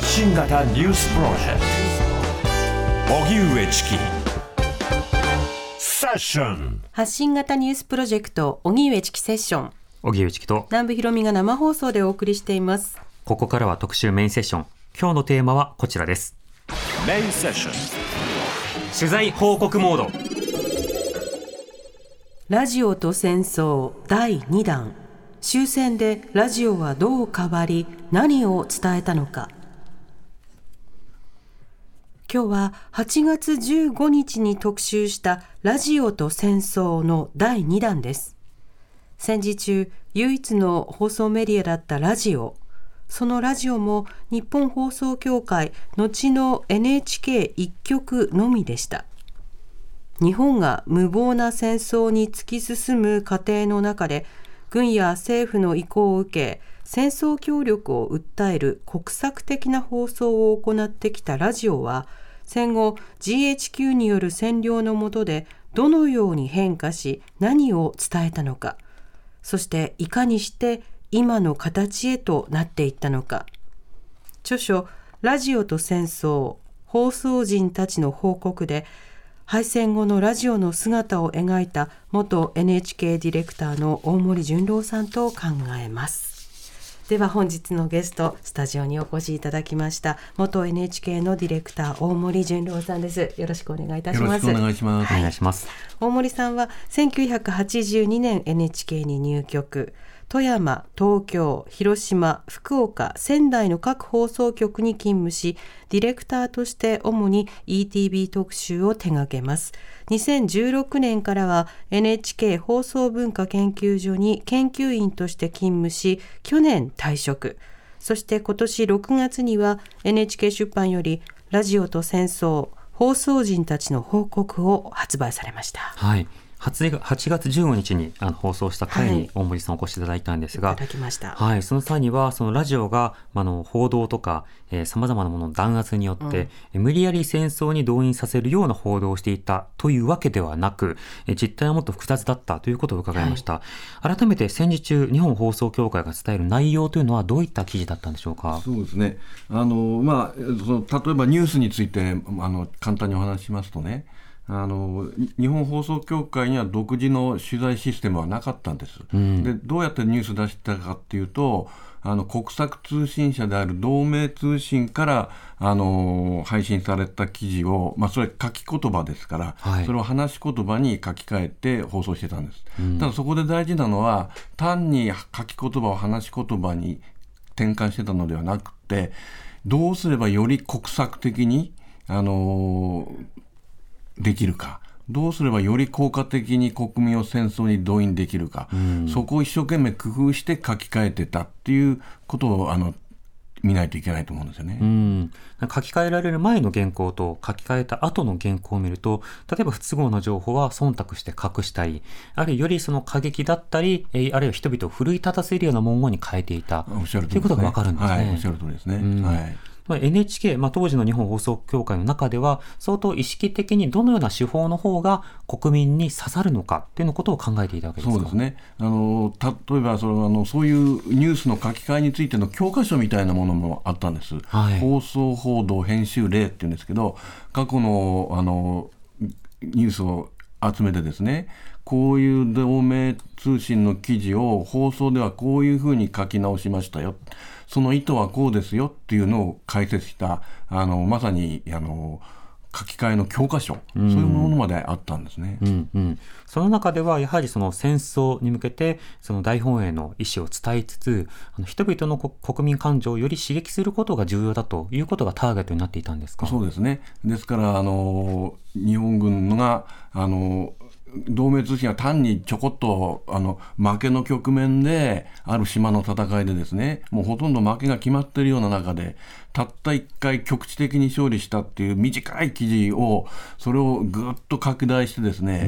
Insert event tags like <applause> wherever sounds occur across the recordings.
発信型ニュースプロジェクト。荻上チキ。セッション。発信型ニュースプロジェクト荻上チキセッション。荻上チキと。南部ひろみが生放送でお送りしています。ここからは特集メインセッション。今日のテーマはこちらです。メインセッション。取材報告モード。ラジオと戦争第2弾。終戦でラジオはどう変わり何を伝えたのか今日は8月15日に特集したラジオと戦争の第2弾です。戦時中唯一の放送メディアだったラジオそのラジオも日本放送協会後の NHK 一局のみでした。日本が無謀な戦争に突き進む過程の中で軍や政府の意向を受け戦争協力を訴える国策的な放送を行ってきたラジオは戦後 GHQ による占領の下でどのように変化し何を伝えたのかそしていかにして今の形へとなっていったのか著書「ラジオと戦争放送人たちの報告」で敗戦後のラジオの姿を描いた元 NHK ディレクターの大森純郎さんと考えます。では本日のゲストスタジオにお越しいただきました元 NHK のディレクター大森純郎さんです。よろしくお願いいたします。よろしくお願いします。お願いします大森さんは1982年 NHK に入局富山東京広島福岡仙台の各放送局に勤務しディレクターとして主に ETV 特集を手掛けます。2016年からは NHK 放送文化研究所に研究員として勤務し去年退職。そして今年6月には NHK 出版よりラジオと戦争放送人たちの報告を発売されました。はい。8月15日にあの放送した回に大森さんお越しいただいたんですが、いただきました。はい、その際には、そのラジオが、あの、報道とか、えー、様々なものの弾圧によって、え無理やり戦争に動員させるような報道をしていたというわけではなく、え実態はもっと複雑だったということを伺いました。改めて戦時中、日本放送協会が伝える内容というのはどういった記事だったんでしょうか？そうですね。あの、まあ、その、例えばニュースについて、あの、簡単にお話ししますとね、あの日本放送協会には独自の取材システムはなかったんです。うん、でどうやってニュース出したかっていうとあの国策通信社である同盟通信からあの配信された記事を、まあ、それ書き言葉ですから、はい、それを話し言葉に書き換えて放送してたんです。うん、ただそこで大事なのは単に書き言葉を話し言葉に転換してたのではなくてどうすればより国策的にあのできるか。どうすればより効果的に国民を戦争に動員できるか、うん、そこを一生懸命工夫して書き換えてたっていうことをあの見ないといけないと思うんですよね。うん、書き換えられる前の原稿と書き換えた後の原稿を見ると、例えば不都合な情報は忖度して隠したり、あるいはよりその過激だったり、えー、あるいは人々を奮い立たせるような文言に変えていたおっしゃるということがわかるんですね。はい、おっしゃる通りですね。うん、はい。NHK、まあ、当時の日本放送協会の中では、相当意識的にどのような手法の方が国民に刺さるのかっていうのことを考えていたわけですかそうですね。あの、例えばそのあの、そういうニュースの書き換えについての教科書みたいなものもあったんです。はい、放送報道編集例っていうんですけど、過去の、あの、ニュースを集めてですね、こういう同盟通信の記事を放送ではこういうふうに書き直しましたよ。その意図はこうですよっていうのを解説した、あの、まさに、あの、書き換えの教科書、うん、そういうものまであったんですね。うんうん、その中では、やはりその戦争に向けて、その大本営の意思を伝えつつ、あの人々の国民感情をより刺激することが重要だということがターゲットになっていたんですか？そうですね。ですから、あの、日本軍が、あの、同盟通信は単にちょこっとあの負けの局面である島の戦いでですねもうほとんど負けが決まっているような中でたった1回局地的に勝利したっていう短い記事をそれをぐっと拡大してですね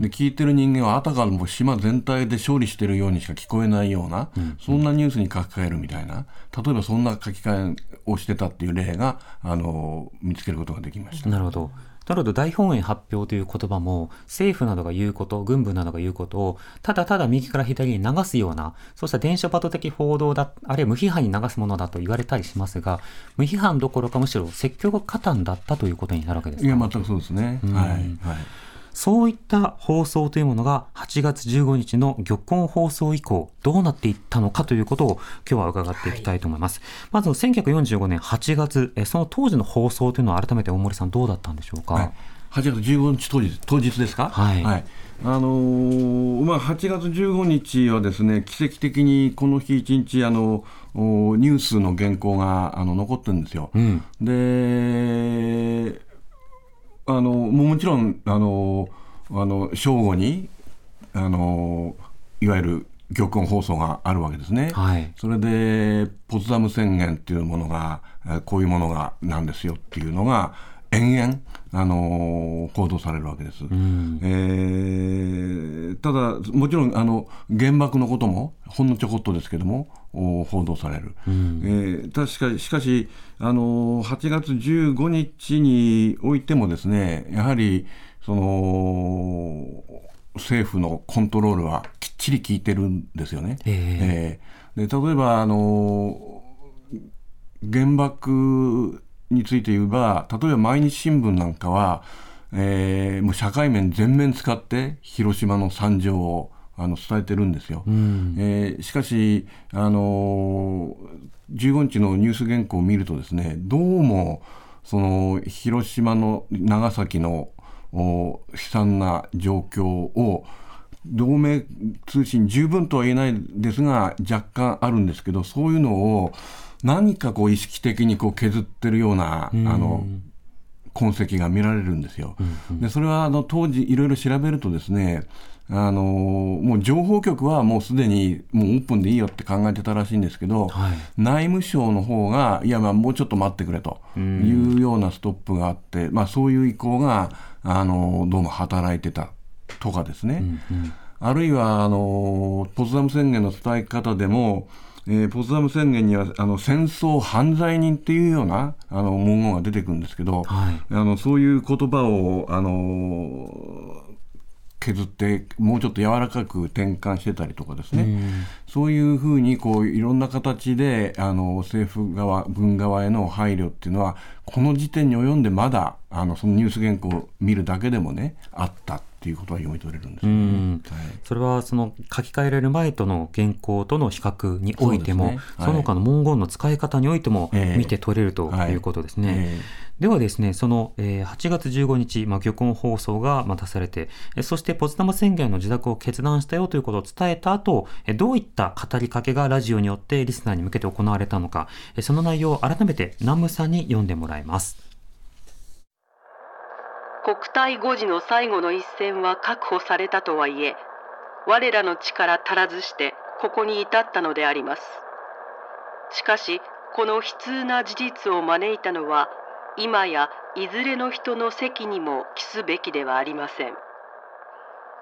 で聞いてる人間はあたかも島全体で勝利してるようにしか聞こえないような、そんなニュースに書き換えるみたいな例えばそんな書き換えをしてたっていう例があの見つけることができました。なるほど。なるほど。大本営発表という言葉も政府など。が言うこと軍部など。が言うことをただただ右から左に流すようなそうした伝書バト的報道だあるいは無批判に流すものだと言われたりしますが無批判ど。ころかむしろ説教が過端だったということになるわけですかいや全くそうですね。はい、はいそういった放送というものが8月15日の玉根放送以降どうなっていったのかということを今日は伺っていきたいと思います。はい、まず1945年8月その当時の放送というのは改めて大森さんどうだったんでしょうか？はい8月15日当日当日ですか、はい、はい、あのー、まあ、8月15日はですね奇跡的にこの日一日あのニュースの原稿があの残ってるんですよ。うん、であのもちろんあのあの正午にあのいわゆる玉音放送があるわけですね、はい、それでポツダム宣言っていうものがこういうものがなんですよっていうのが延々、あのー、報道されるわけです。うん、えー、ただ、もちろんあの原爆のこともほんのちょこっとですけども報道される。うん、えー、確かしかし、あのー、8月15日においてもですねやはりその政府のコントロールはきっちり効いてるんですよね。えー、えー、で例えば、あの原爆について言えば例えば毎日新聞なんかは、えー、もう社会面全面使って広島の惨状をあの伝えてるんですよ。うん、えー、しかし、あのー、15日のニュース原稿を見るとですねどうもその広島の長崎の悲惨な状況を同盟通信十分とは言えないですが若干あるんですけどそういうのを何かこう意識的にこう削ってるような、あの痕跡が見られるんですよ。でそれはあの当時いろいろ調べるとですねあのもう情報局はもうすでにもうオープンでいいよって考えてたらしいんですけど、はい、内務省の方がいやまあもうちょっと待ってくれというようなストップがあって、まあ、そういう意向があのどうも働いてたとかですね、うんうん、あるいはあのポツダム宣言の伝え方でもえー、ポツダム宣言にはあの戦争犯罪人っていうようなあの文言が出てくるんですけど、はい、あのそういう言葉をあの削ってもうちょっと柔らかく転換してたりとかですね、うん、そういうふうにこういろんな形であの政府側軍側への配慮っていうのはこの時点に及んでまだあのそのニュース原稿を見るだけでもねあったっていうことは読み取れるんですよね、はい、それはその書き換えられる前との原稿との比較においてもそ、ね。はい、その他の文言の使い方においても見て取れるということですね。えーはい。えーではですね、その、えー、8月15日、まあ、玉音放送が、まあ、出されて、えそしてポツダム宣言の自宅を決断したよということを伝えた後、えどういった語りかけがラジオによってリスナーに向けて行われたのか、えその内容を改めて南部さんに読んでもらいます。国体誤字の最後の一戦は確保されたとはいえ我らの力足らずしてここに至ったのであります。しかしこの悲痛な事実を招いたのは今やいずれの人の責にも帰すべきではありません。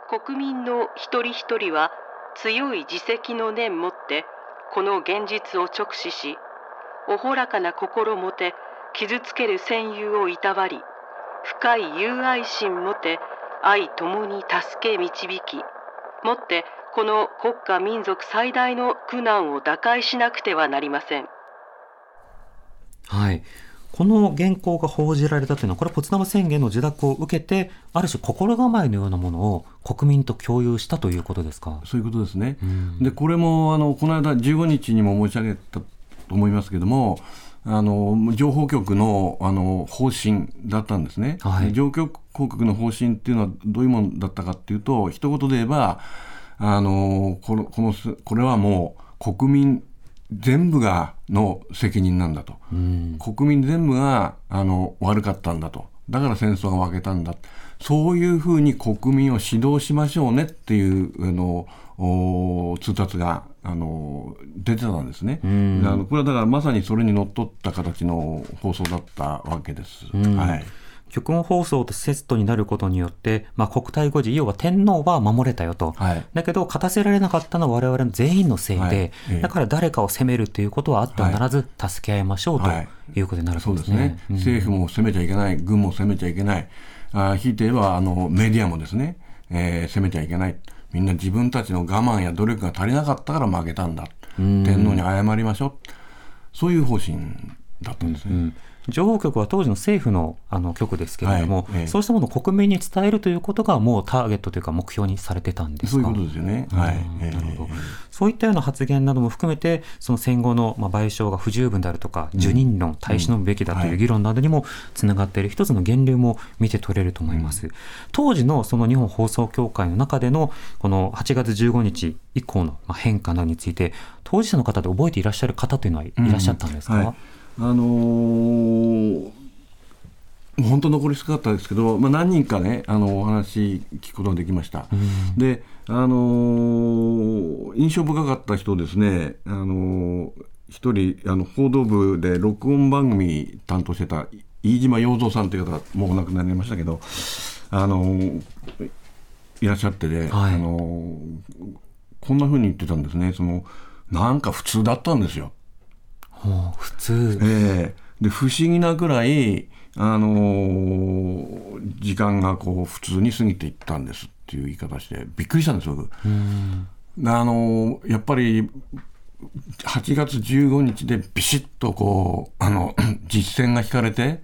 国民の一人一人は強い自責の念もってこの現実を直視しおほらかな心もて傷つける戦友をいたわり深い友愛心もて愛ともに助け導きもってこの国家民族最大の苦難を打開しなくてはなりません。はいこの原稿が報じられたというのは、これはポツダム宣言の受諾を受けて、ある種心構えのようなものを国民と共有したということですか？そういうことですね。で、これも、あの、この間15日にも申し上げたと思いますけれども、あの情報局のあの方針だったんですね、はい、情報局の方針っていうのはどういうものだったかっていうと一言で言えばあのこのこのこれはもう国民全部がの責任なんだと、うん、国民全部があの悪かったんだと。だから戦争が負けたんだ。そういうふうに国民を指導しましょうねっていうあのお通達があの出てたんですね、あのこれはだからまさにそれにのっとった形の放送だったわけです。はい。局音放送とセットになることによって、まあ、国体誤字、要は天皇は守れたよと。はい。だけど、勝たせられなかったのは我々の全員のせいで、はい。ええ。だから誰かを責めるということはあってはならず、助け合いましょうとはい。いうことになるそうですね。ね。政府も攻めちゃいけない、軍も攻めちゃいけない、あひいて言えばあのメディアもですね、えー攻めちゃいけない。みんな自分たちの我慢や努力が足りなかったから負けたんだ。天皇に謝りましょう。そういう方針だったんですね。情報局は当時の政府のあの局ですけれども、はいええそうしたものを国民に伝えるということがもうターゲットというか目標にされてたんですか？そういうことですよね。はい。えーなるほどそういったような発言なども含めて、その戦後のまあ賠償が不十分であるとか、受任論、耐え忍ぶべきだという議論などにもつながっている一つの源流も見て取れると思います。当時のその日本放送協会の中での、この8月15日以降のまあ変化などについて、当事者の方で覚えていらっしゃる方というのはいらっしゃったんですか、はい、あのー本当残り少なかったですけど、まあ、何人かねあのお話聞くことができました、で、あのー印象深かった人ですね、あのー一人あの報道部で録音番組担当してた飯島洋三さんという方もうお亡くなりになりましたけど、あのーいらっしゃってで、はい。あのーこんなふうに言ってたんですね。そのなんか普通だったんですよ。普通、ええ。で不思議なぐらい、あのー時間がこう普通に過ぎていったんですっていう言い方してびっくりしたんです僕。であのーやっぱり8月15日でビシッとこうあの <clears throat> 実践が引かれて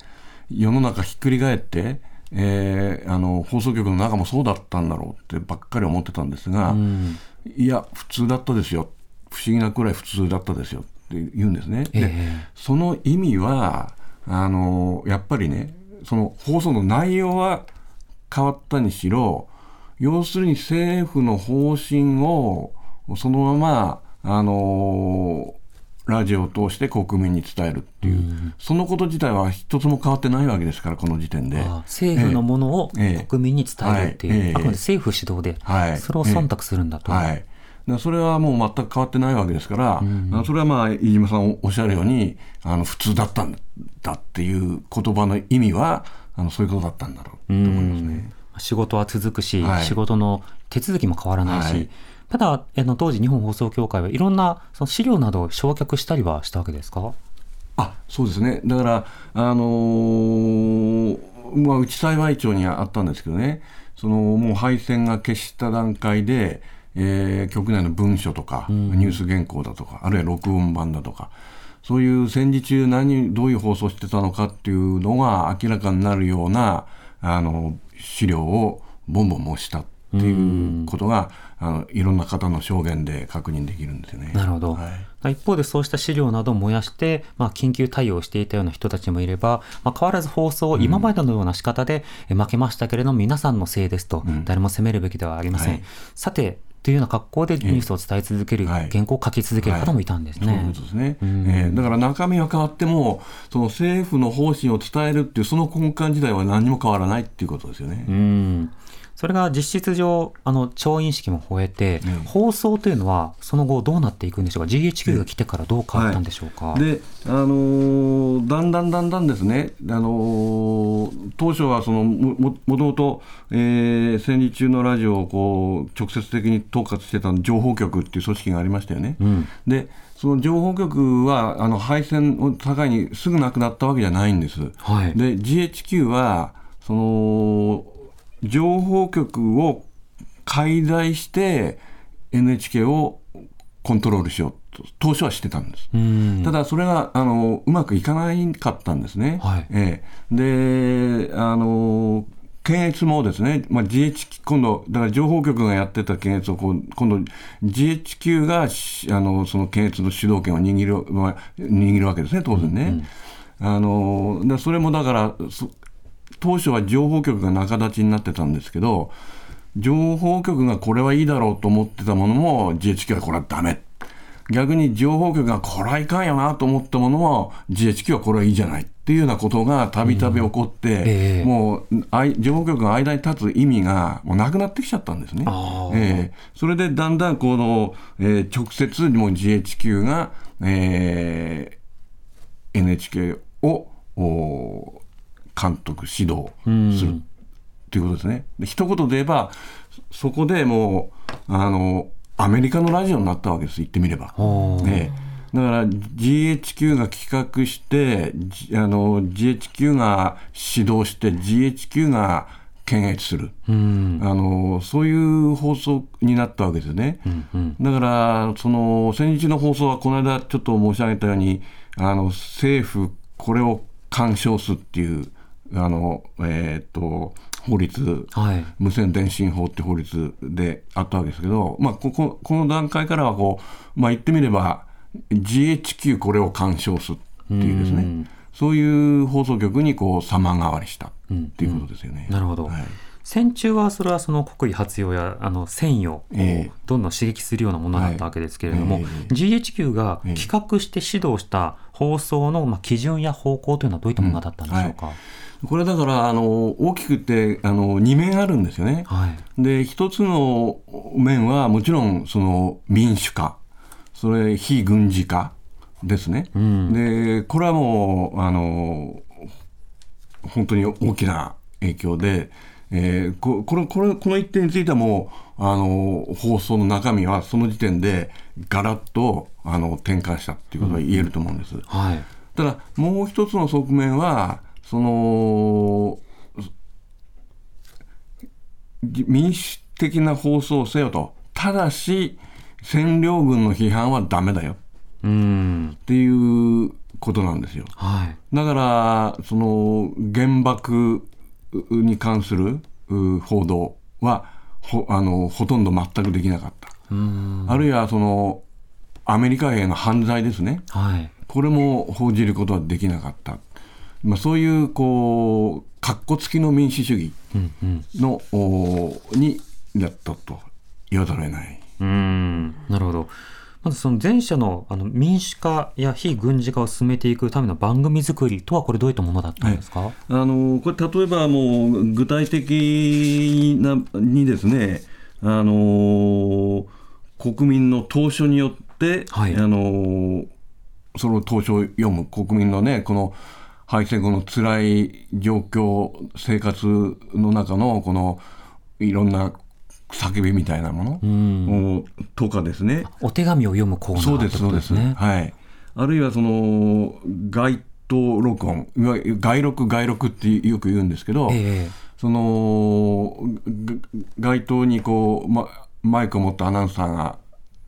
世の中ひっくり返って、えーあの放送局の中もそうだったんだろうってばっかり思ってたんですが、いや普通だったですよ。不思議なくらい普通だったですよ言うんですね。でええその意味はあのやっぱりねその放送の内容は変わったにしろ要するに政府の方針をそのままあのラジオを通して国民に伝えるっていう、そのこと自体は一つも変わってないわけですからこの時点で。あ政府のものをええ国民に伝えるっていう、はいええあくまで政府主導で、はいそれを忖度するんだと。はい。それはもう全く変わってないわけですから、あのそれはまあ飯島さんおっしゃるようにあの普通だったんだっていう言葉の意味はあのそういうことだったんだろうと思いますね。仕事は続くし、はい。仕事の手続きも変わらないし、はい。ただあの当時日本放送協会はいろんなその資料などを焼却したりはしたわけですか？あそうですね、だから、あのーまあ、うち幸い町にあったんですけどね、そのもう配線が消した段階で、えー局内の文書とか、ニュース原稿だとか、あるいは録音版だとか、そういう戦時中何、どういう放送してたのかっていうのが明らかになるようなあの資料をボンボン申したっていうことが、あのいろんな方の証言で確認できるんですよね。なるほど、はい。一方でそうした資料などを燃やして、まあ、緊急対応していたような人たちもいれば、まあ、変わらず放送を今までのような仕方で、え負けましたけれども皆さんのせいですと、誰も責めるべきではありません、はい。さてというような格好でニュースを伝え続ける、はい。原稿を書き続ける方もいたんですね。ことですね、えーだから中身は変わってもその政府の方針を伝えるっていうその根幹自体は何も変わらないっていうことですよね。うんそれが実質上、あの、調印式も終えて、うん。放送というのは、その後どうなっていくんでしょうか ?GHQ が来てからどう変わったんでしょうか、で、あのーだんだんだんだんですね、あのー当初はそのもももともと、えー戦時中のラジオをこう直接的に統括してた情報局っていう組織がありましたよね。ん。でその情報局はあの配線を境にすぐなくなったわけじゃないんです。はい。で GHQ はその情報局を解体して NHK をコントロールしようと当初はしてたんです。うんただそれがあのうまくいかないかったんですね。はいええであの検閲もですね、まあ、GH 今度だから情報局がやってた検閲を今度 GHQ がしあのその検閲の主導権を握る,、まあ、握るわけですね当然ね。あのだそれもだからそ当初は情報局が仲立ちになってたんですけど情報局がこれはいいだろうと思ってたものも GHQ はこれはダメ。逆に情報局がこれはいかんよなと思ったものを GHQ はこれはいいじゃないっていうようなことがたびたび起こって、ええ。もうあい情報局が間に立つ意味がもうなくなってきちゃったんですね。ええ。それでだんだんこの、えー直接もう GHQ が、えー NHK をお監督指導するということですね。で一言で言えばそこでもうあのアメリカのラジオになったわけです言ってみれば。おーええだから GHQ が企画して、あの GHQ が指導して GHQ が検閲する、うんあのそういう放送になったわけですね。うんだからその先日の放送はこの間ちょっと申し上げたようにあの政府これを干渉すっていうあの、えーっと法律はい。無線電信法って法律であったわけですけど、まあ、こここの段階からはこう、まあ、言ってみれば GHQ これを干渉すっていうですね。そういう放送局にこう様変わりしたっていうことですよね。なるほど、はい。戦中はそれはその国威発揚やあの戦意をええ。どんどん刺激するようなものだったわけですけれども、GHQ が企画して指導した放送のまあ基準や方向というのはどういったものだったんでしょうか？これだからあの大きくてあの2面あるんですよね。はい、で一つの面はもちろんその民主化。それ非軍事化ですね、でこれはもうあの本当に大きな影響で、えーここれこれこの一点についてはもうあの放送の中身はその時点でガラッとあの転換したっていうことが言えると思うんです。はい、ただもう一つの側面はそのじ民主的な放送をせよと。ただし占領軍の批判はダメだよ。うん、っていうことなんですよ。はい、だからその原爆に関するう報道はほあのほとんど全くできなかった。うん、あるいはそのアメリカ兵の犯罪ですね。はい、これも報じることはできなかった、まあ、そういうこうかっこつきの民主主義うん、うん、になったと言わざるを得ない。うん、なるほど。まずその前者のあの民主化や非軍事化を進めていくための番組作りとはこれどういったものだったんですか？あのこれ例えばもう具体的なにですねあの国民の投書によって、はいあのその投書を読む国民のねこの敗戦後の辛い状況生活の中のこのいろんな叫びみたいなもの、おとかですねお手紙を読むコーナーそうです、そうです。ね。はい。あるいはその街頭録音、いわゆる街録、街録ってよく言うんですけど、ええそのが街頭にこう、ま、マイクを持ったアナウンサーが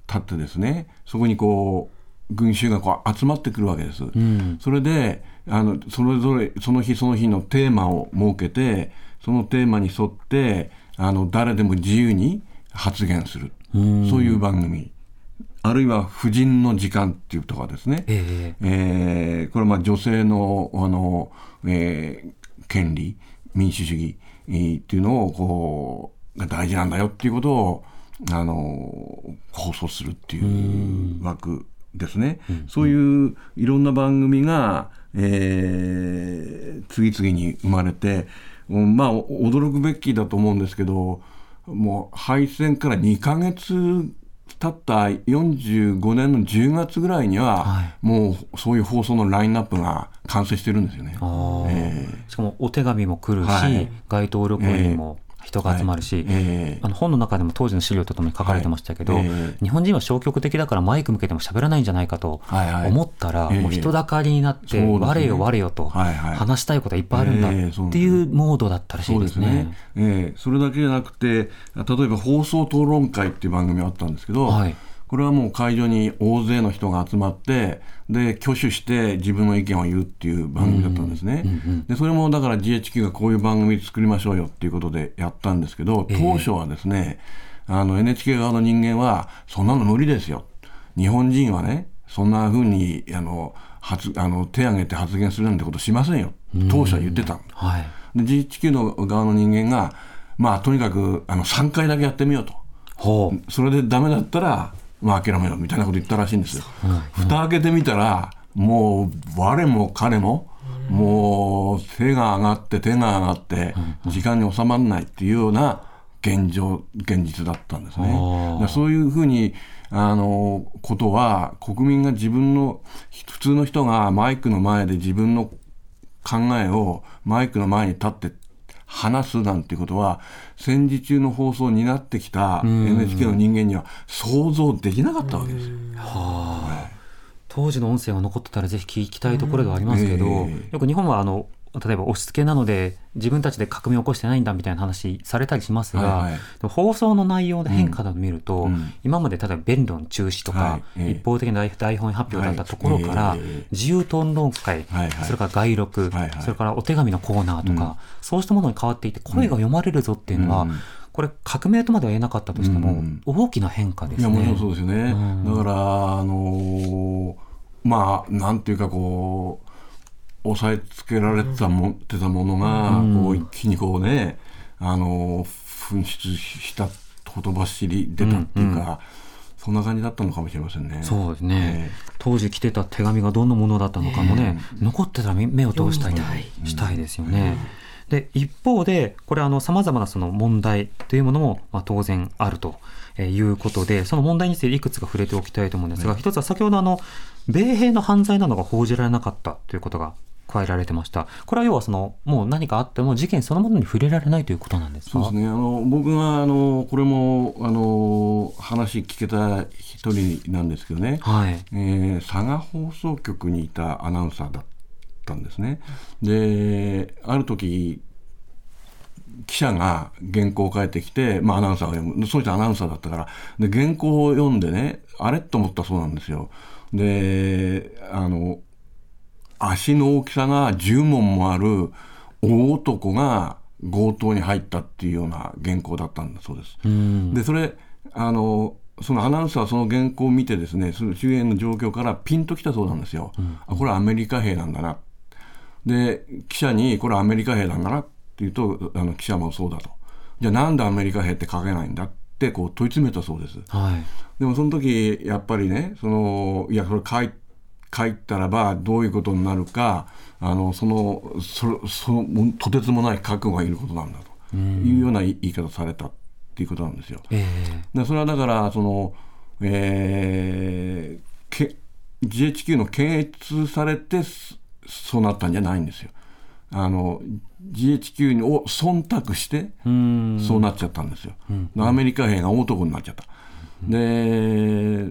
立ってですね、そこにこう群衆がこう集まってくるわけです。んそれであのそれぞれその日その日のテーマを設けて、そのテーマに沿ってあの誰でも自由に発言する、そういう番組。あるいは婦人の時間っていうとかですね。えええーこれはまあ女性のあの、えー権利民主主義、えーっていうのをこうが大事なんだよっていうことをあの放送するっていう枠ですね、そういういろんな番組が、えー次々に生まれて、うんまあお驚くべきだと思うんですけどもう敗戦から2ヶ月経った45年の10月ぐらいには、はい。もうそういう放送のラインナップが完成してるんですよね。あー。えしかもお手紙も来るし、はい。街頭録音にも人が集まるし、ええ。あの本の中でも当時の資料とともに書かれてましたけど、はいええ。日本人は消極的だからマイク向けても喋らないんじゃないかとはいはい。思ったら、ええ。もう人だかりになって、そうですね。我よ我よとはいはい。話したいことはいっぱいあるんだっていうモードだったらしそいうですすね。。ええ。それだけじゃなくて、例えば放送討論会っていう番組があったんですけど、はい。これはもう会場に大勢の人が集まって、で、挙手して自分の意見を言うっていう番組だったんですね。で、それもだから GHQ がこういう番組作りましょうよっていうことでやったんですけど、当初はですね、あの NHK 側の人間は、そんなの無理ですよ。日本人はね、そんな風に、あの、発あの手挙げて発言するなんてことしませんよ。当初は言ってた。はい。で GHQ の側の人間が、まあ、とにかくあの3回だけやってみようと、ほう。それでダメだったらまあ、諦めようみたいなこと言ったらしいんですよ。蓋開けてみたらもう我も彼ももう手が上がって手が上がって時間に収まらないっていうような現状現実だったんですね。そういうふうにあのことは国民が自分の普通の人がマイクの前で自分の考えをマイクの前に立って話すなんてことは戦時中の放送になってきた NHK の人間には想像できなかったわけですよ。当時の音声が残ってたらぜひ聞きたいところではありますけど、うんえ。えよく日本はあの例えば押し付けなので自分たちで革命を起こしてないんだみたいな話されたりしますが、はいはい。放送の内容の変化を見ると、うん。今まで例えば弁論中止とか、はい。ええ一方的な台本発表だったところから、はいええ。自由討論会、はいはい。それから外録、はいはい。それからお手紙のコーナーとか、うん。そうしたものに変わっていて声が読まれるぞっていうのは、うん。これ革命とまでは言えなかったとしても、うん大きな変化ですいやね。もちろんそうですよね、うん。だからあのーまあなんていうかこう押さえつけられてたも,、てたものが、うん。こう一気にこうねあのー噴出したほとばしり出たっていうか、うん。そんな感じだったのかもしれませんね。そうですね、え当時来てた手紙がどんなものだったのかもね、残ってたら目目を通したいしたいですよね。で一方でこれあのさまざまなその問題というものも、まあ、当然あるとえーいうことでその問題についていくつか触れておきたいと思うんですが、一つは先ほどあの米兵の犯罪などが報じられなかったということが加えられてました。これは要はそのもう何かあっても事件そのものに触れられないということなんですか？そうですね。あの僕があのこれもあの話聞けた一人なんですけどね、はい。えー佐賀放送局にいたアナウンサーだったんですね。である時記者が原稿を書いてきて、まあ、アナウンサーが読む。その人アナウンサーだったから。で原稿を読んでねあれ？と思ったそうなんですよ。であの足の大きさが10問もある大男が強盗に入ったっていうような原稿だったんだそうです。うんでそれあのそのアナウンサーはその原稿を見てですねその周辺の状況からピンときたそうなんですよ。あこれはアメリカ兵なんだな。で記者にこれはアメリカ兵なんだなって言うとあの記者もそうだと。じゃあなんでアメリカ兵って書けないんだってこう問い詰めたそうです。はいでもその時やっぱりねそのいやそれ書い書いたらばどういうことになるかあのそのそそのとてつもない覚悟がいることなんだというような言い方されたっていうことなんですよ。えでそれはだからその、えーけ GHQ の検閲されてそそうなったんじゃないんですよ。あの GHQ を忖度してそうなっちゃったんですよ。アメリカ兵が大男になっちゃった。で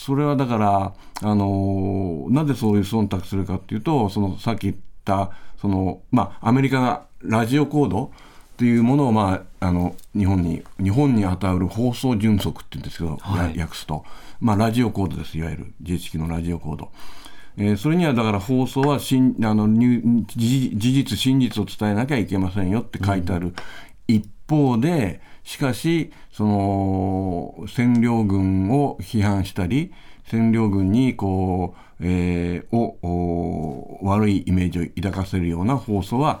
それはだからあのなぜそういう忖度するかっていうとそのさっき言ったその、まあ、アメリカがラジオコードというものを、まあ、あの日本に日本に与える放送準則って言うんですけど、はい。や訳すと、まあ、ラジオコードですいわゆる。GHQ のラジオコード。えーそれにはだから放送はしんあの事実真実を伝えなきゃいけませんよって書いてある。一方でしかしその占領軍を批判したり占領軍にこう、えーをお悪いイメージを抱かせるような放送は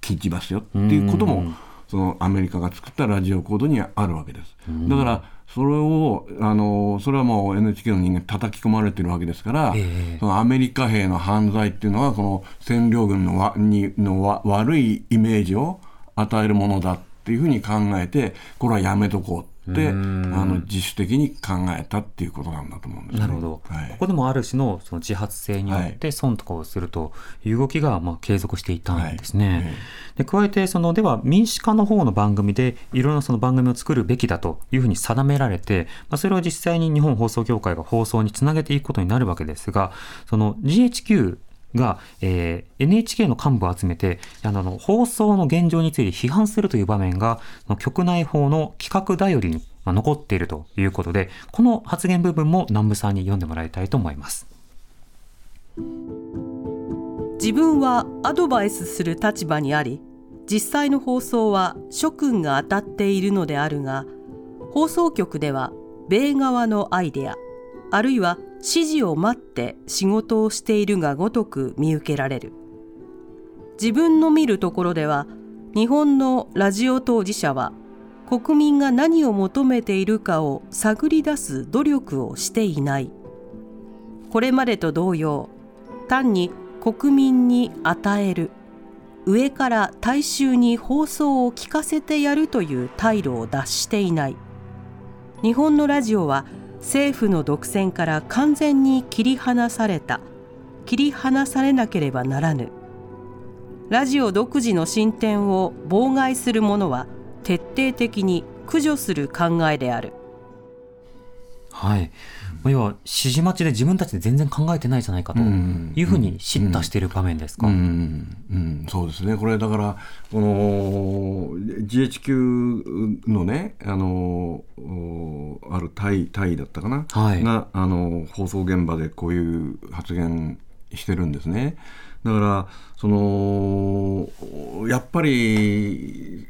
禁じますよっていうこともそのアメリカが作ったラジオコードにはあるわけです。だからそれをあのそれはもう NHK の人間叩き込まれてるわけですから、ええ。そのアメリカ兵の犯罪っていうのはこの占領軍のわにのわ悪いイメージを与えるものだっていうふうに考えてこれはやめとこうってあの自主的に考えたっていうことなんだと思うんですね。なるほど、はい。ここでもある種のその自発性によって損とかをするという動きがまあ継続していたんですね。はい。えで加えてそのでは民主化の方の番組でいろんなその番組を作るべきだというふうに定められて、まあ、それを実際に日本放送協会が放送につなげていくことになるわけですがその GHQ が、えー NHK の幹部を集めてあの放送の現状について批判するという場面が局内法の企画頼りにまあ残っているということでこの発言部分も南部さんに読んでもらいたいと思います。自分はアドバイスする立場にあり実際の放送は諸君が当たっているのであるが放送局では米側のアイデアあるいは指示を待って仕事をしているがごとく見受けられる。自分の見るところでは日本のラジオ当事者は国民が何を求めているかを探り出す努力をしていない。これまでと同様単に国民に与える上から大衆に放送を聞かせてやるという態度を脱していない。日本のラジオは政府の独占から完全に切り離された。切り離されなければならぬ。ラジオ独自の進展を妨害する者は徹底的に駆除する考えである。はい。まあ要は、指示待ちで自分たちで全然考えてないじゃないかというふうに叱咤している場面ですか？うん。うん、そうですね、これだから、この GHQ のね、あのおあるタイタイだったかな、はい。があの放送現場でこういう発言してるんですね。だからそのやっぱり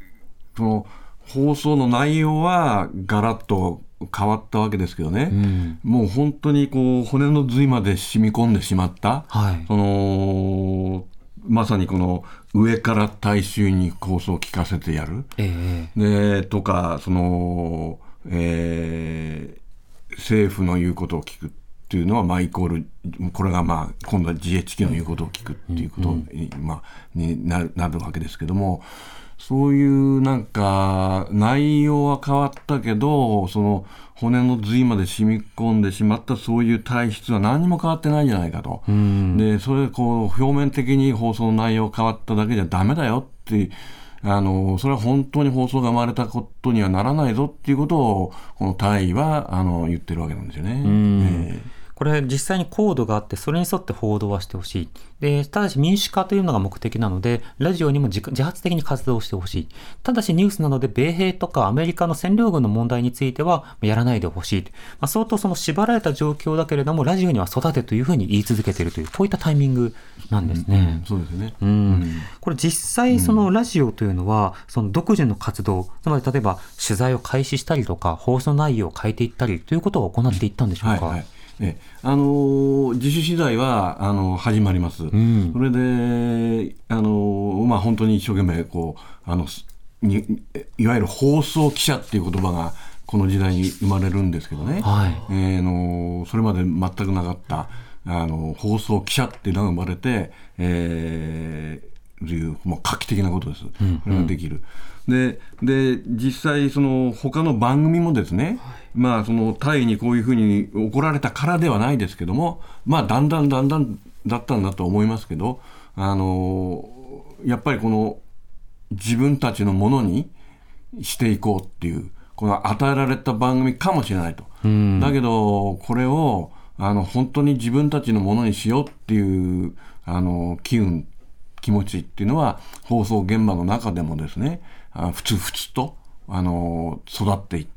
その放送の内容はガラッと変わったわけですけどね、うん。もう本当にこう骨の髄まで染み込んでしまった、はい。そのまさにこの上から大衆に放送を聞かせてやる。ええでとかその、えー政府の言うことを聞くっていうのは、まあ、イコールこれが、まあ、今度は GHQ の言うことを聞くっていうことに,、まあ、になるなるわけですけどもそういうなんか内容は変わったけどその骨の髄まで染み込んでしまったそういう体質は何も変わってないんじゃないかと。でそれこう表面的に放送の内容変わっただけじゃダメだよってあのそれは本当に放送が生まれたことにはならないぞっていうことをこの大尉はあの言ってるわけなんですよね。ええこれ実際にコードがあってそれに沿って報道はしてほしい。で、ただし民主化というのが目的なので、ラジオにも自自発的に活動してほしい。ただしニュースなので米兵とかアメリカの占領軍の問題についてはやらないでほしい。まあ、相当その縛られた状況だけれども、ラジオには育てというふうに言い続けているという、こういったタイミングなんですね。そうですね。うんこれ実際そのラジオというのは、その独自の活動、つまり例えば取材を開始したりとか、放送内容を変えていったりということを行っていったんでしょうか？はいはいええ。あのー自主取材はあの始まります、ん。それで、あのーまあ、本当に一生懸命こうあのすにいわゆる放送記者っていう言葉がこの時代に生まれるんですけどね、はい。えーあのそれまで全くなかったあの放送記者っていうのが生まれて、えーというもう画期的なことです、それができる。でで実際その他の番組もですね、まあそのタイにこういうふうに怒られたからではないですけどもまあだんだんだんだんだったんだと思いますけどあのやっぱりこの自分たちのものにしていこうっていうこの与えられた番組かもしれないと、だけどこれをあの本当に自分たちのものにしようっていうあの機運気持ちっていうのは放送現場の中でもですねあふつふつとあの育っていっ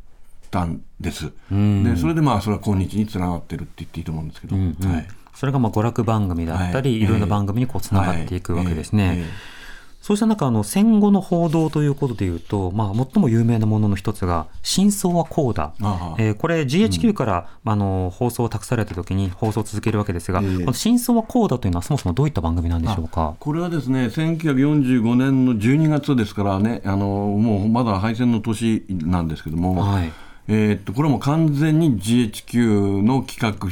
たんです、でそれでまあそれは今日につながってるって言っていいと思うんですけど、はい。それがまあ娯楽番組だったり、はい。い、ろんな番組にこうつながっていくわけですね。はい。ええそうした中、あの、戦後の報道ということでいうと、まあ、最も有名なものの一つが、真相はこうだ。えーこれ GHQ から、あの、放送を託された時に放送を続けるわけですが、ええこの真相はこうだというのはそもそもどういった番組なんでしょうか？これはですね1945年の12月ですからねあのもうまだ敗戦の年なんですけども、はいえーっとこれはもう完全に GHQ の企画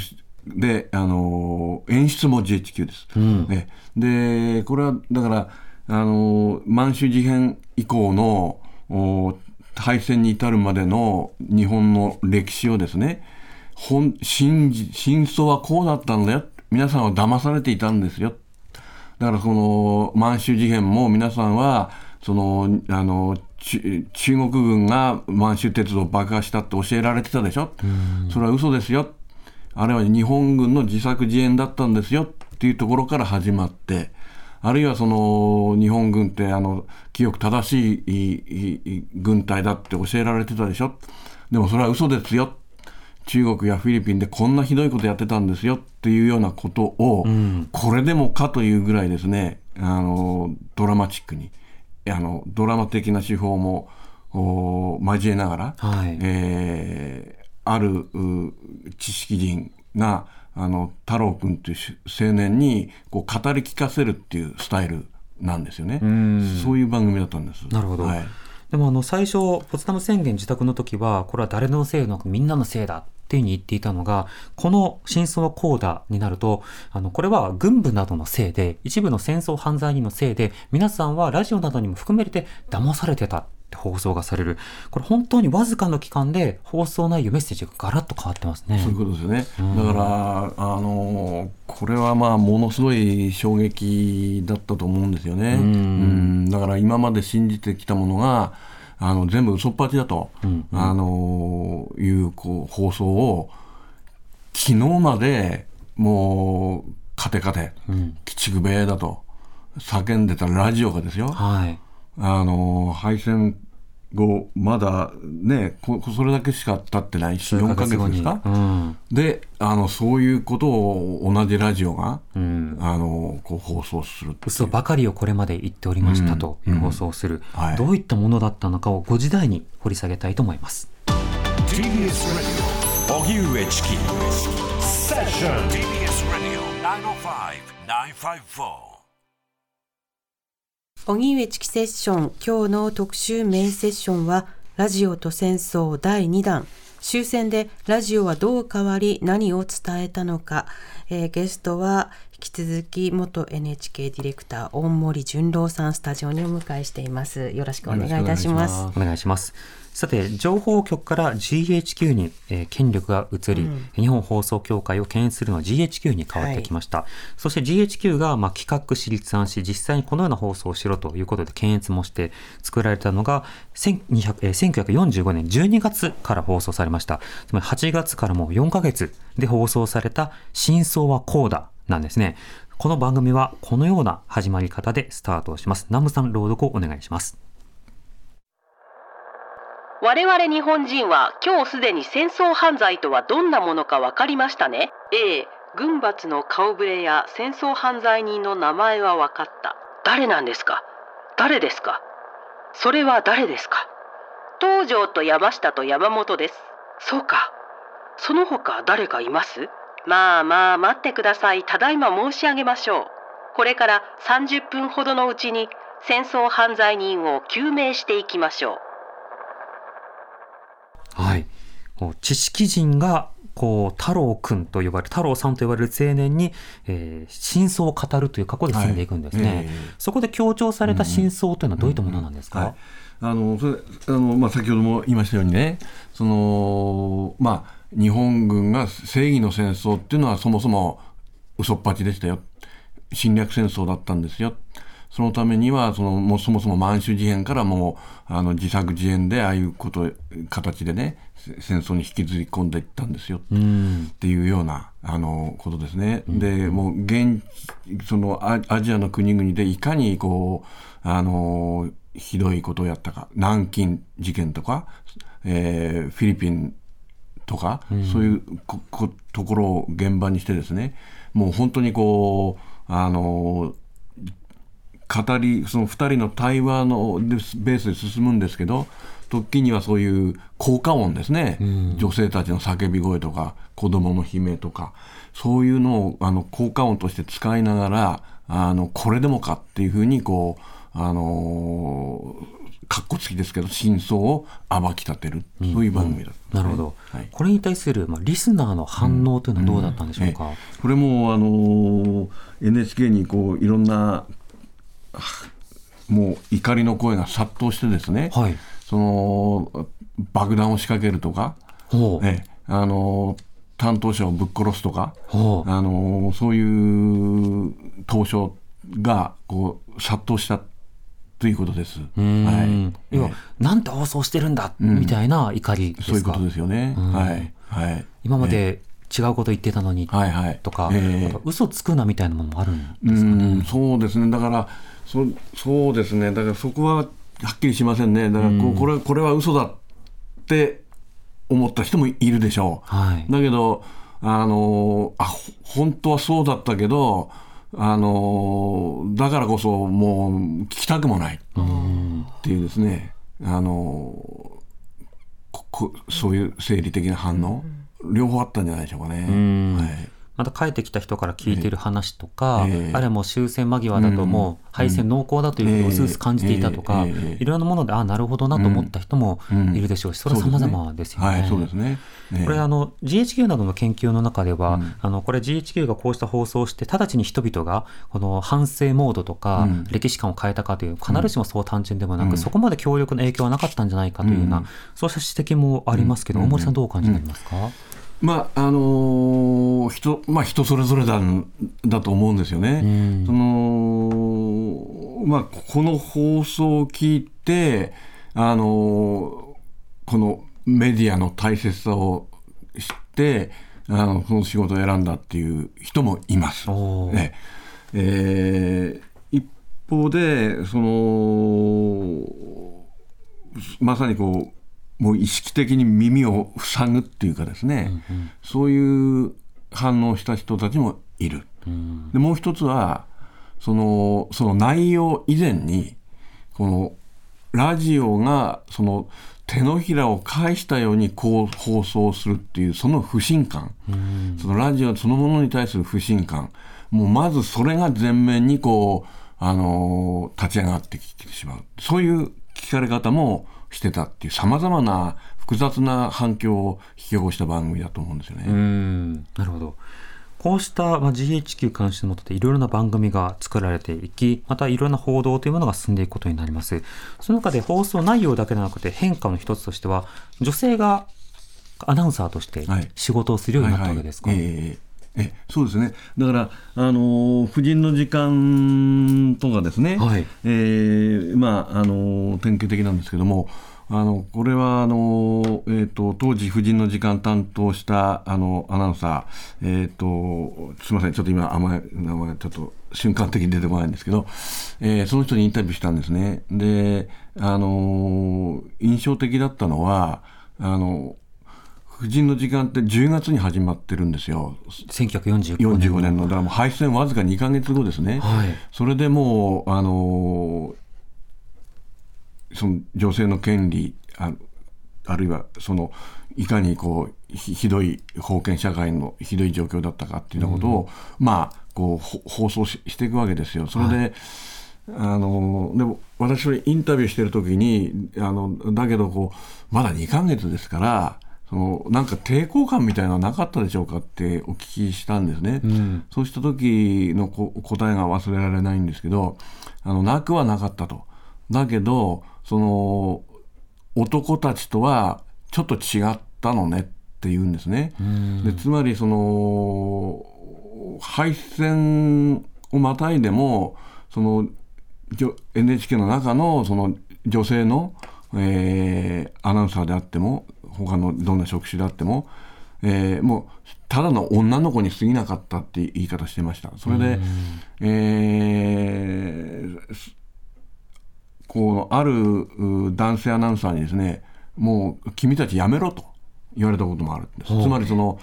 であの演出も GHQ です。ねでこれはだからあの満州事変以降のお敗戦に至るまでの日本の歴史をですね本真じ真相はこうだったんだよ。皆さんは騙されていたんですよ。だからその満州事変も皆さんはそのあのち中国軍が満州鉄道を爆破したって教えられてたでしょ。それは嘘ですよ。あれは日本軍の自作自演だったんですよ。っていうところから始まってあるいはその日本軍ってあの清く正しい軍隊だって教えられてたでしょ？でもそれは嘘ですよ。中国やフィリピンでこんなひどいことやってたんですよっていうようなことを、これでもかというぐらいですね。あのドラマチックに。あのドラマ的な手法もお交えながら、はい。えーあるう知識人があの太郎君という青年にこう語り聞かせるっていうスタイルなんですよね。そういう番組だったんです。なるほどはいでもあの最初ポツダム宣言自宅の時はこれは誰のせいのかみんなのせいだっていうふうに言っていたのがこの真相はこうだになるとあのこれは軍部などのせいで一部の戦争犯罪人のせいで皆さんはラジオなどにも含めて騙されてたって放送がされるこれ本当にわずかの期間で放送内容メッセージがガラッと変わってますね。そういうことですよね。だから、あのこれはまあものすごい衝撃だったと思うんですよね。うんだから今まで信じてきたものがあの全部嘘っぱちだと、あのいうこう放送を昨日までもうカテカテ、鬼畜米だと叫んでたラジオがですよ。はい。あの敗戦後まだねこそれだけしか経ってないし4ヶ月ですか、うん。であのそういうことを同じラジオが、うん。あのこう放送する嘘ばかりをこれまで言っておりましたという放送をする、はい。どういったものだったのかを5時台に掘り下げたいと思います。TBS Radio 荻上チキセッション今日の特集メインセッションはラジオと戦争第2弾。終戦でラジオはどう変わり何を伝えたのか、えーゲストは引き続き元 NHK ディレクター大森純郎さんスタジオにお迎えしています。よろしくお願いいたします。お願いします。さて、情報局から GHQ に、えー権力が移り、日本放送協会を牽引するのは GHQ に変わってきました。そして GHQ が、まあ、企画し立案し、実際にこのような放送をしろということで検閲もして作られたのが1200えー1945年12月から放送されました。つまり8月からもう4ヶ月で放送された真相はこうだなんですね。この番組はこのような始まり方でスタートをします。ナムさん朗読をお願いします。我々日本人は今日すでに戦争犯罪とはどんなものか分かりましたね？A 軍閥の顔ぶれや戦争犯罪人の名前は分かった。誰なんですか？誰ですか？それは誰ですか？東条と山下と山本です。そうか。その他誰かいます？まあまあ待ってください。ただいま申し上げましょう。これから30分ほどのうちに戦争犯罪人を究明していきましょう。はい。こう知識人が、こう、太郎くんと呼ばれる、太郎さんと呼ばれる青年に、えー真相を語るという過去で進んでいくんですね。はい。ええ。そこで強調された真相というのはどういったものなんですか、はい。あのそれあの、まあ、先ほども言いましたようにねその、まあ、日本軍が正義の戦争っていうのはそもそも嘘っぱちでしたよ。侵略戦争だったんですよそのためにはそのもうそもそも満州事変からもうあの自作自演でああいうこと形でねせ戦争に引きずり込んでいったんですようん。っていうようなあのことですね。でもう現そのアアジアの国々でいかにこうあのひどいことをやったか南京事件とか、えーフィリピンとか、そういうここところを現場にしてですねもう本当にこうあの語りその2人の対話のでベースで進むんですけど時にはそういう効果音ですね、女性たちの叫び声とか子供の悲鳴とかそういうのをあの効果音として使いながらあのこれでもかっていうふうにこうあのかっこつきですけど真相を暴き立てる、そういう番組だったね、なるほど。はい。これに対する、まあ、リスナーの反応というのはどうだったんでしょうか、ええ。これもあの NHK にこういろんなあもう怒りの声が殺到してですね、はい。その爆弾を仕掛けるとか。ええあの担当者をぶっ殺すとか。あのそういう投書がこう殺到したということです。うーんはい要はえなんて放送してるんだ、みたいな怒りですか？えそういうことですよね。うんはいはい。今まで違うこと言ってたのに、はいはいとか、ええあと嘘つくなみたいなものもあるんうですかね？ん、そうですね。だから、そそうですね。だからそこははっきりしませんね。だからこうこれこれは嘘だって思った人もいるでしょう。はい。だけど、あのあほ本当はそうだったけど、あのだからこそもう聞きたくもないっていうですね、あのそういう生理的な反応、両方あったんじゃないでしょうかね。んはいまた帰ってきた人から聞いている話とか、ええ。あるいはもう終戦間際だともう敗戦濃厚だというふうに薄々感じていたとか、いろんなものでああなるほどなと思った人もうん。いるでしょうし、それは様々ですよね。はい、そうですね。ええ。これあの GHQ などの研究の中では、うん。あのこれ GHQ がこうした放送をして直ちに人々がこの反省モードとか、うん。歴史観を変えたかという必ずしもそう単純でもなく、うん。そこまで強力な影響はなかったんじゃないかというような、うん。そうした指摘もありますけど、うん。大森さんどうお感じになりますか、まああのー人まあ、人それぞれだだと思うんですよね。うんそのまあ、この放送を聞いて、あのーこのメディアの大切さを知ってあのこの仕事を選んだっていう人もいます。おーえええー一方でそのまさにこうもう意識的に耳を塞ぐっていうかですね、そういう反応をした人たちもいる。うん。でもう一つはそのその内容以前にこのラジオがその手のひらを返したようにこう放送するっていうその不信感、そのラジオそのものに対する不信感。もうまずそれが前面にこう、あのー立ち上がってきてしまう。そういう聞かれ方もしてたっていうさまざまな複雑な反響を引き起こした番組だと思うんですよね。うんなるほど。こうした、まあ、GHQ 監視の下でいろいろな番組が作られていき、またいろいろな報道というものが進んでいくことになります。その中で放送内容だけでなくて変化の一つとしては、女性がアナウンサーとしてはい仕事をするようになったわけですか？はいはいえええそうですね。だから、あのー婦人の時間とかですね、はい。えーまああのー典型的なんですけどもあのこれはあのー、えー、と当時婦人の時間担当したあのアナウンサー、えー、とすみません。ちょっと今あんまり名前ちょっと瞬間的に出てこないんですけど、えーその人にインタビューしたんですね。であのー印象的だったのはあの婦人の時間って10月に始まってるんですよ。1945 45年の、だからもう敗戦わずか2か月後ですね。はいそれでもう、あのーその女性の権利、ああるいはその、いかにこうひひどい封建社会のひどい状況だったかっていうようなことを、まあこうほ放送ししていくわけですよ。それで、あのでも私はインタビューしてる時にあのだけどこうまだ2ヶ月ですからそのなんか抵抗感みたいなのはなかったでしょうかってお聞きしたんですね。んそうした時のこ答えが忘れられないんですけどあのなくはなかったと。だけどその男たちとはちょっと違ったのねって言うんですね。でつまりその敗戦をまたいでもその NHK の中のその女性の、えーアナウンサーであっても他のどんな職種であっても、えーもうただの女の子に過ぎなかったって言い方してました。それで、えーすこうあるう男性アナウンサーにですねもう君たちやめろと言われたこともあるんです。つまりその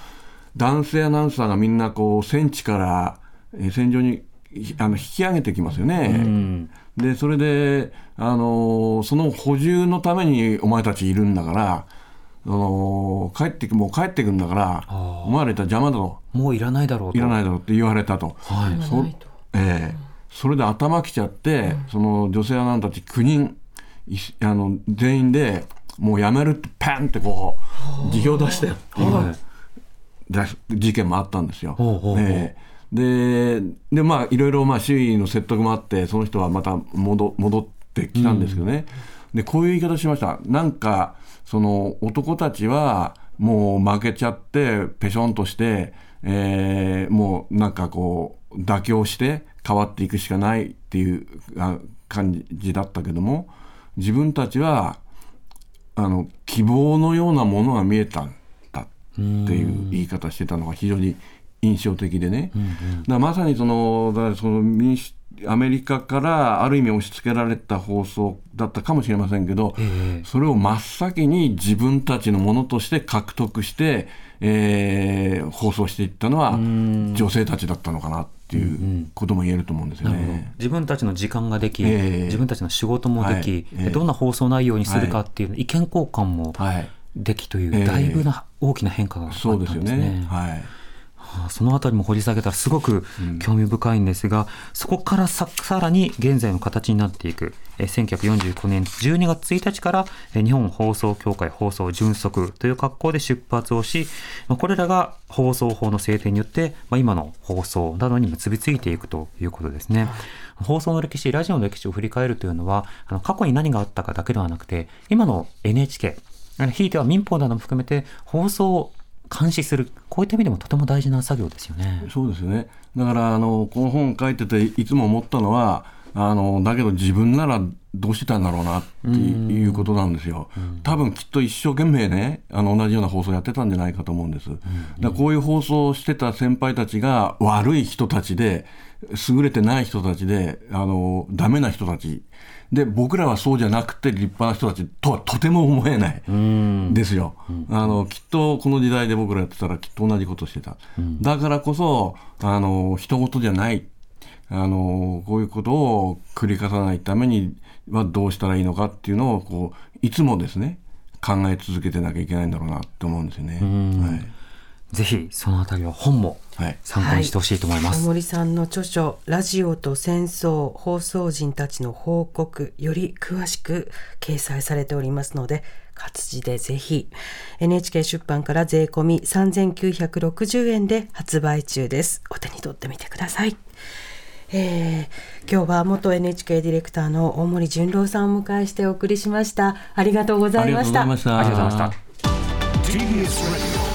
男性アナウンサーがみんなこう戦地からえー戦場にひあの引き上げてきますよね。うんでそれで、あのーその補充のためにお前たちいるんだから、あのー帰ってくもう帰ってくんだからお前らいたら邪魔だと。もういらないだろうと。いらないだろうって言われたと。はい。そええ。それで頭きちゃって、その女性アナウンサーたち9人あの全員でもうやめるってパンってこう辞表出して。はい。だ事件もあったんですよ。ほうほうほう。ええ。ででまあいろいろまあ周囲の説得もあってその人はまた戻戻ってきたんですけどね、でこういう言い方しました。なんかその男たちはもう負けちゃってぺしょんとして、えーもうなんかこう妥協して変わっていくしかないっていうあ感じだったけども自分たちはあの希望のようなものが見えたんだっていう言い方してたのが非常に印象的でね、だからまさにそのだその民主アメリカからある意味押し付けられた放送だったかもしれませんけど、ええ。それを真っ先に自分たちのものとして獲得して、えー放送していったのは女性たちだったのかなっていうことも言えると思うんですよなるほど。ね。自分たちの時間ができ、ええ。自分たちの仕事もでき、はい。ええ。どんな放送内容にするかっていう意見交換もはい。できという、ええだいぶな大きな変化があったんそうですよですね。ね。はい。そのあたりも掘り下げたらすごく興味深いんですが、うん、そこからささらに現在の形になっていく、え1949年12月1日からえ日本放送協会放送純則という格好で出発をし、まこれらが放送法の制定によって、ま今の放送などに結びついていくということですね。放送の歴史、ラジオの歴史を振り返るというのは、あの過去に何があったかだけではなくて、今の NHK、ひいては民放なども含めて放送を監視する、こういった意味でもとても大事な作業ですよね。そうですね。だからあのこの本書いてていつも思ったのは、あのだけど自分ならどうしてたんだろうなっていうことなんですよ。多分きっと一生懸命ねあの同じような放送やってたんじゃないかと思うんです。だこういう放送をしてた先輩たちが悪い人たちで優れてない人たちであのダメな人たち。で僕らはそうじゃなくて立派な人たちとはとても思えない。ですよ。あのきっとこの時代で僕らやってたらきっと同じことしてた。だからこそあの人事じゃない。あのこういうことを繰り返さないためにはどうしたらいいのかっていうのをこういつもですね考え続けてなきゃいけないんだろうなと思うんですよね。はいぜひそのあたりは本も参考にしてほしいと思います、はい、森さんの著書「ラジオと戦争放送人たちの報告」より詳しく掲載されておりますので活字でぜひ NHK 出版から税込み3960円で発売中です。お手に取ってみてください。えー、今日は元 NHK ディレクターの大森純郎さんをお迎えしてお送りしました。ありがとうございました。ありがとうございました